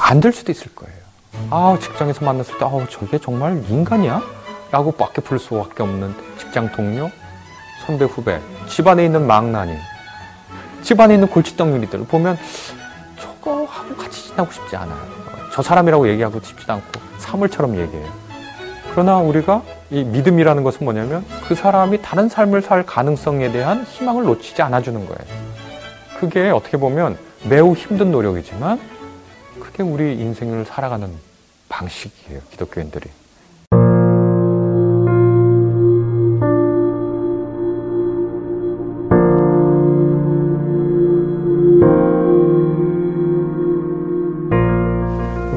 안 될 수도 있을 거예요. 아, 직장에서 만났을 때, 아, 저게 정말 인간이야? 라고 밖에 부를 수밖에 없는 직장 동료, 선배, 후배, 집안에 있는 망나니, 집안에 있는 골칫덩이들 보면 저거 하고 같이 지나고 싶지 않아요. 저 사람이라고 얘기하고 싶지도 않고 사물처럼 얘기해요. 그러나 우리가 이 믿음이라는 것은 뭐냐면 그 사람이 다른 삶을 살 가능성에 대한 희망을 놓치지 않아주는 거예요. 그게 어떻게 보면 매우 힘든 노력이지만 그게 우리 인생을 살아가는 방식이에요. 기독교인들이.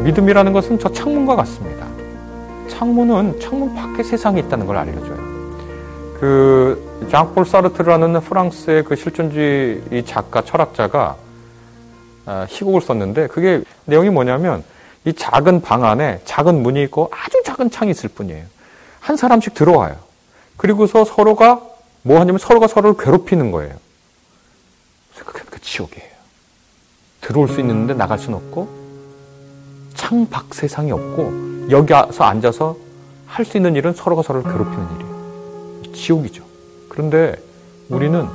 믿음이라는 것은 저 창문과 같습니다. 창문은 창문 밖에 세상이 있다는 걸 알려줘요. 그 장폴 사르트라는 프랑스의 그 실존주의 작가 철학자가 아, 희곡을 썼는데 그게 내용이 뭐냐면 이 작은 방 안에 작은 문이 있고 아주 작은 창이 있을 뿐이에요. 한 사람씩 들어와요. 그리고서 서로가 뭐 하냐면 서로가 서로를 괴롭히는 거예요. 생각해보니까 지옥이에요. 들어올 수 있는데 나갈 수는 없고 창밖 세상이 없고 여기 와서 앉아서 할 수 있는 일은 서로가 서로를 괴롭히는 일이에요. 지옥이죠. 그런데 우리는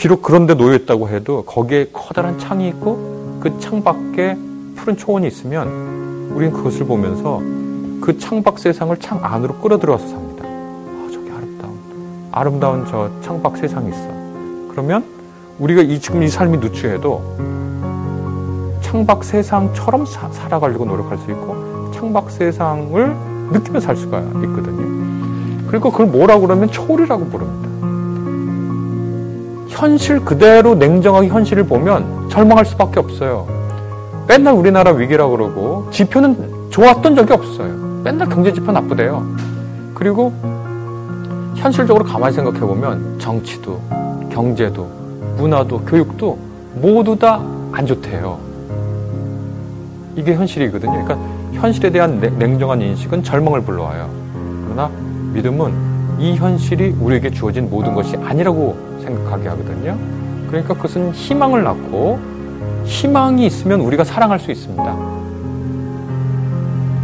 비록 그런데 놓여 있다고 해도 거기에 커다란 창이 있고 그 창밖에 푸른 초원이 있으면 우리는 그것을 보면서 그 창밖 세상을 창 안으로 끌어들여서 삽니다. 아, 저기 아름다운, 아름다운 저 창밖 세상이 있어. 그러면 우리가 이 지금 이 삶이 누추해도 창밖 세상처럼 사, 살아가려고 노력할 수 있고 창밖 세상을 느끼며 살 수가 있거든요. 그리고 그걸 뭐라고 그러면 초월이라고 부릅니다. 현실 그대로 냉정하게 현실을 보면 절망할 수밖에 없어요. 맨날 우리나라 위기라고 그러고 지표는 좋았던 적이 없어요. 맨날 경제 지표 나쁘대요. 그리고 현실적으로 가만히 생각해 보면 정치도 경제도 문화도 교육도 모두 다 안 좋대요. 이게 현실이거든요. 그러니까 현실에 대한 냉정한 인식은 절망을 불러와요. 그러나 믿음은 이 현실이 우리에게 주어진 모든 것이 아니라고 생각하게 하거든요. 그러니까 그것은 희망을 낳고 희망이 있으면 우리가 사랑할 수 있습니다.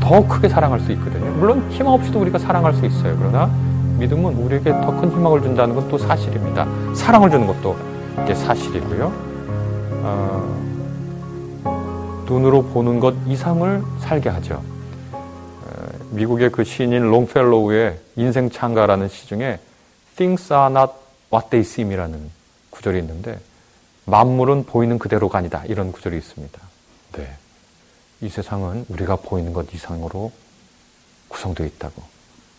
더 크게 사랑할 수 있거든요. 물론 희망 없이도 우리가 사랑할 수 있어요. 그러나 믿음은 우리에게 더 큰 희망을 준다는 건 또 사실입니다. 사랑을 주는 것도 이제 사실이고요. 어, 눈으로 보는 것 이상을 살게 하죠. 어, 미국의 그 시인인 롱펠로우의 인생 창가라는 시 중에 Things are not what they seem이라는 구절이 있는데 만물은 보이는 그대로가 아니다 이런 구절이 있습니다. 네, 이 세상은 우리가 보이는 것 이상으로 구성되어 있다고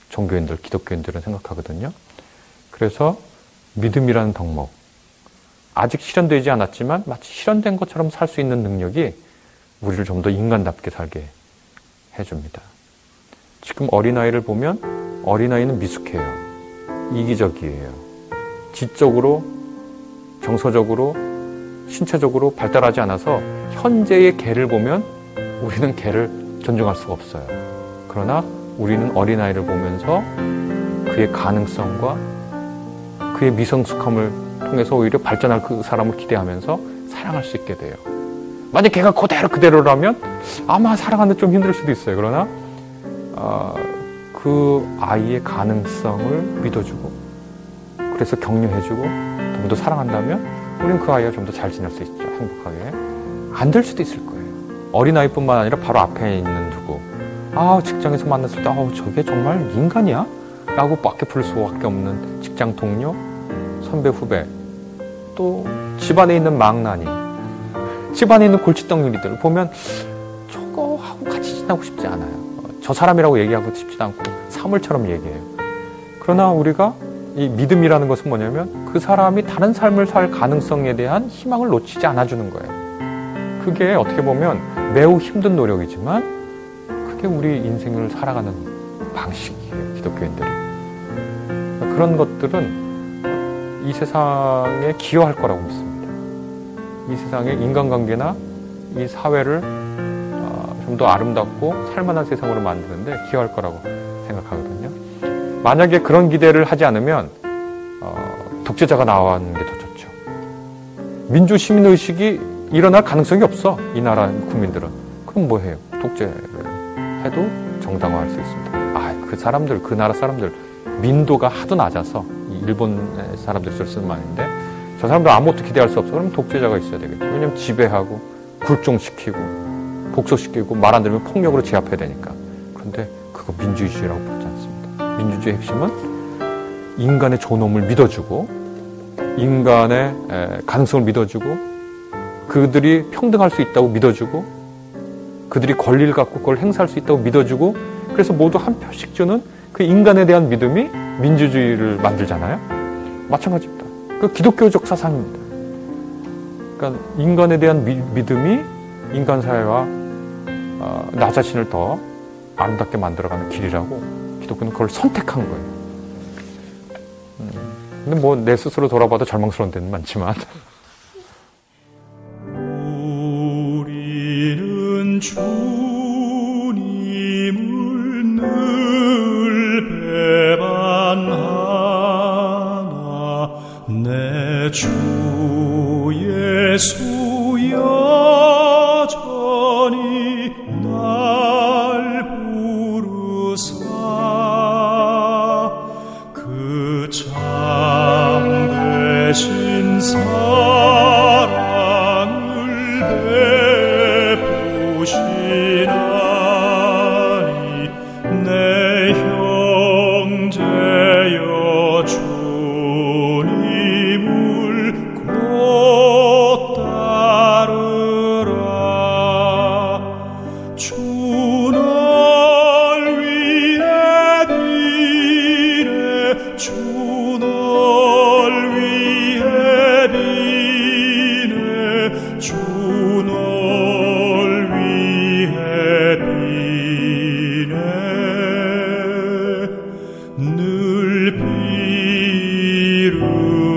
종교인들, 기독교인들은 생각하거든요. 그래서 믿음이라는 덕목 아직 실현되지 않았지만 마치 실현된 것처럼 살 수 있는 능력이 우리를 좀 더 인간답게 살게 해줍니다. 지금 어린아이를 보면 어린아이는 미숙해요. 이기적이에요. 지적으로, 정서적으로, 신체적으로 발달하지 않아서 현재의 개를 보면 우리는 개를 존중할 수가 없어요. 그러나 우리는 어린아이를 보면서 그의 가능성과 그의 미성숙함을 통해서 오히려 발전할 그 사람을 기대하면서 사랑할 수 있게 돼요. 만약 걔가 그대로 그대로라면 아마 사랑하는데 좀 힘들 수도 있어요. 그러나 어, 그 아이의 가능성을 믿어주고 그래서 격려해주고 좀 더 사랑한다면 우리는 그 아이가 좀 더 잘 지낼 수 있죠. 행복하게. 안 될 수도 있을 거예요. 어린아이뿐만 아니라 바로 앞에 있는 누구. 아, 직장에서 만났을 때, 아, 저게 정말 인간이야? 라고 밖에 부를 수밖에 없는 직장 동료, 선배, 후배, 또 집안에 있는 망나니, 집안에 있는 골칫덩이들 보면 저거 하고 같이 지나고 싶지 않아요. 저 사람이라고 얘기하고 싶지도 않고 사물처럼 얘기해요. 그러나 우리가 이 믿음이라는 것은 뭐냐면 그 사람이 다른 삶을 살 가능성에 대한 희망을 놓치지 않아주는 거예요. 그게 어떻게 보면 매우 힘든 노력이지만 그게 우리 인생을 살아가는 방식이에요. 기독교인들이. 그런 것들은 이 세상에 기여할 거라고 믿습니다. 이 세상의 인간관계나 이 사회를 어, 좀 더 아름답고 살만한 세상으로 만드는데 기여할 거라고 생각하거든요. 만약에 그런 기대를 하지 않으면 어, 독재자가 나오는 게 더 좋죠. 민주 시민 의식이 일어날 가능성이 없어 이 나라 국민들은 그럼 뭐 해요? 독재를 해도 정당화할 수 있습니다. 아, 그 사람들, 그 나라 사람들 민도가 하도 낮아서 일본 사람들 쓰는 말인데 저 사람들 아무것도 기대할 수 없어. 그럼 독재자가 있어야 되겠죠. 왜냐면 지배하고 굴종시키고 복속시키고 말 안 들으면 폭력으로 제압해야 되니까. 그런데 그거 민주주의라고 보지 않습니다. 민주주의 핵심은 인간의 존엄을 믿어주고 인간의 가능성을 믿어주고 그들이 평등할 수 있다고 믿어주고 그들이 권리를 갖고 그걸 행사할 수 있다고 믿어주고 그래서 모두 한 표씩 주는 그 인간에 대한 믿음이 민주주의를 만들잖아요. 마찬가지입니다. 그 기독교적 사상입니다. 그러니까 인간에 대한 미, 믿음이 인간 사회와 어, 나 자신을 더 아름답게 만들어가는 길이라고 기독교는 그걸 선택한 거예요. 음, 근데 뭐 내 스스로 돌아봐도 절망스러운 데는 많지만 우리는 주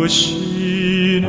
주시네.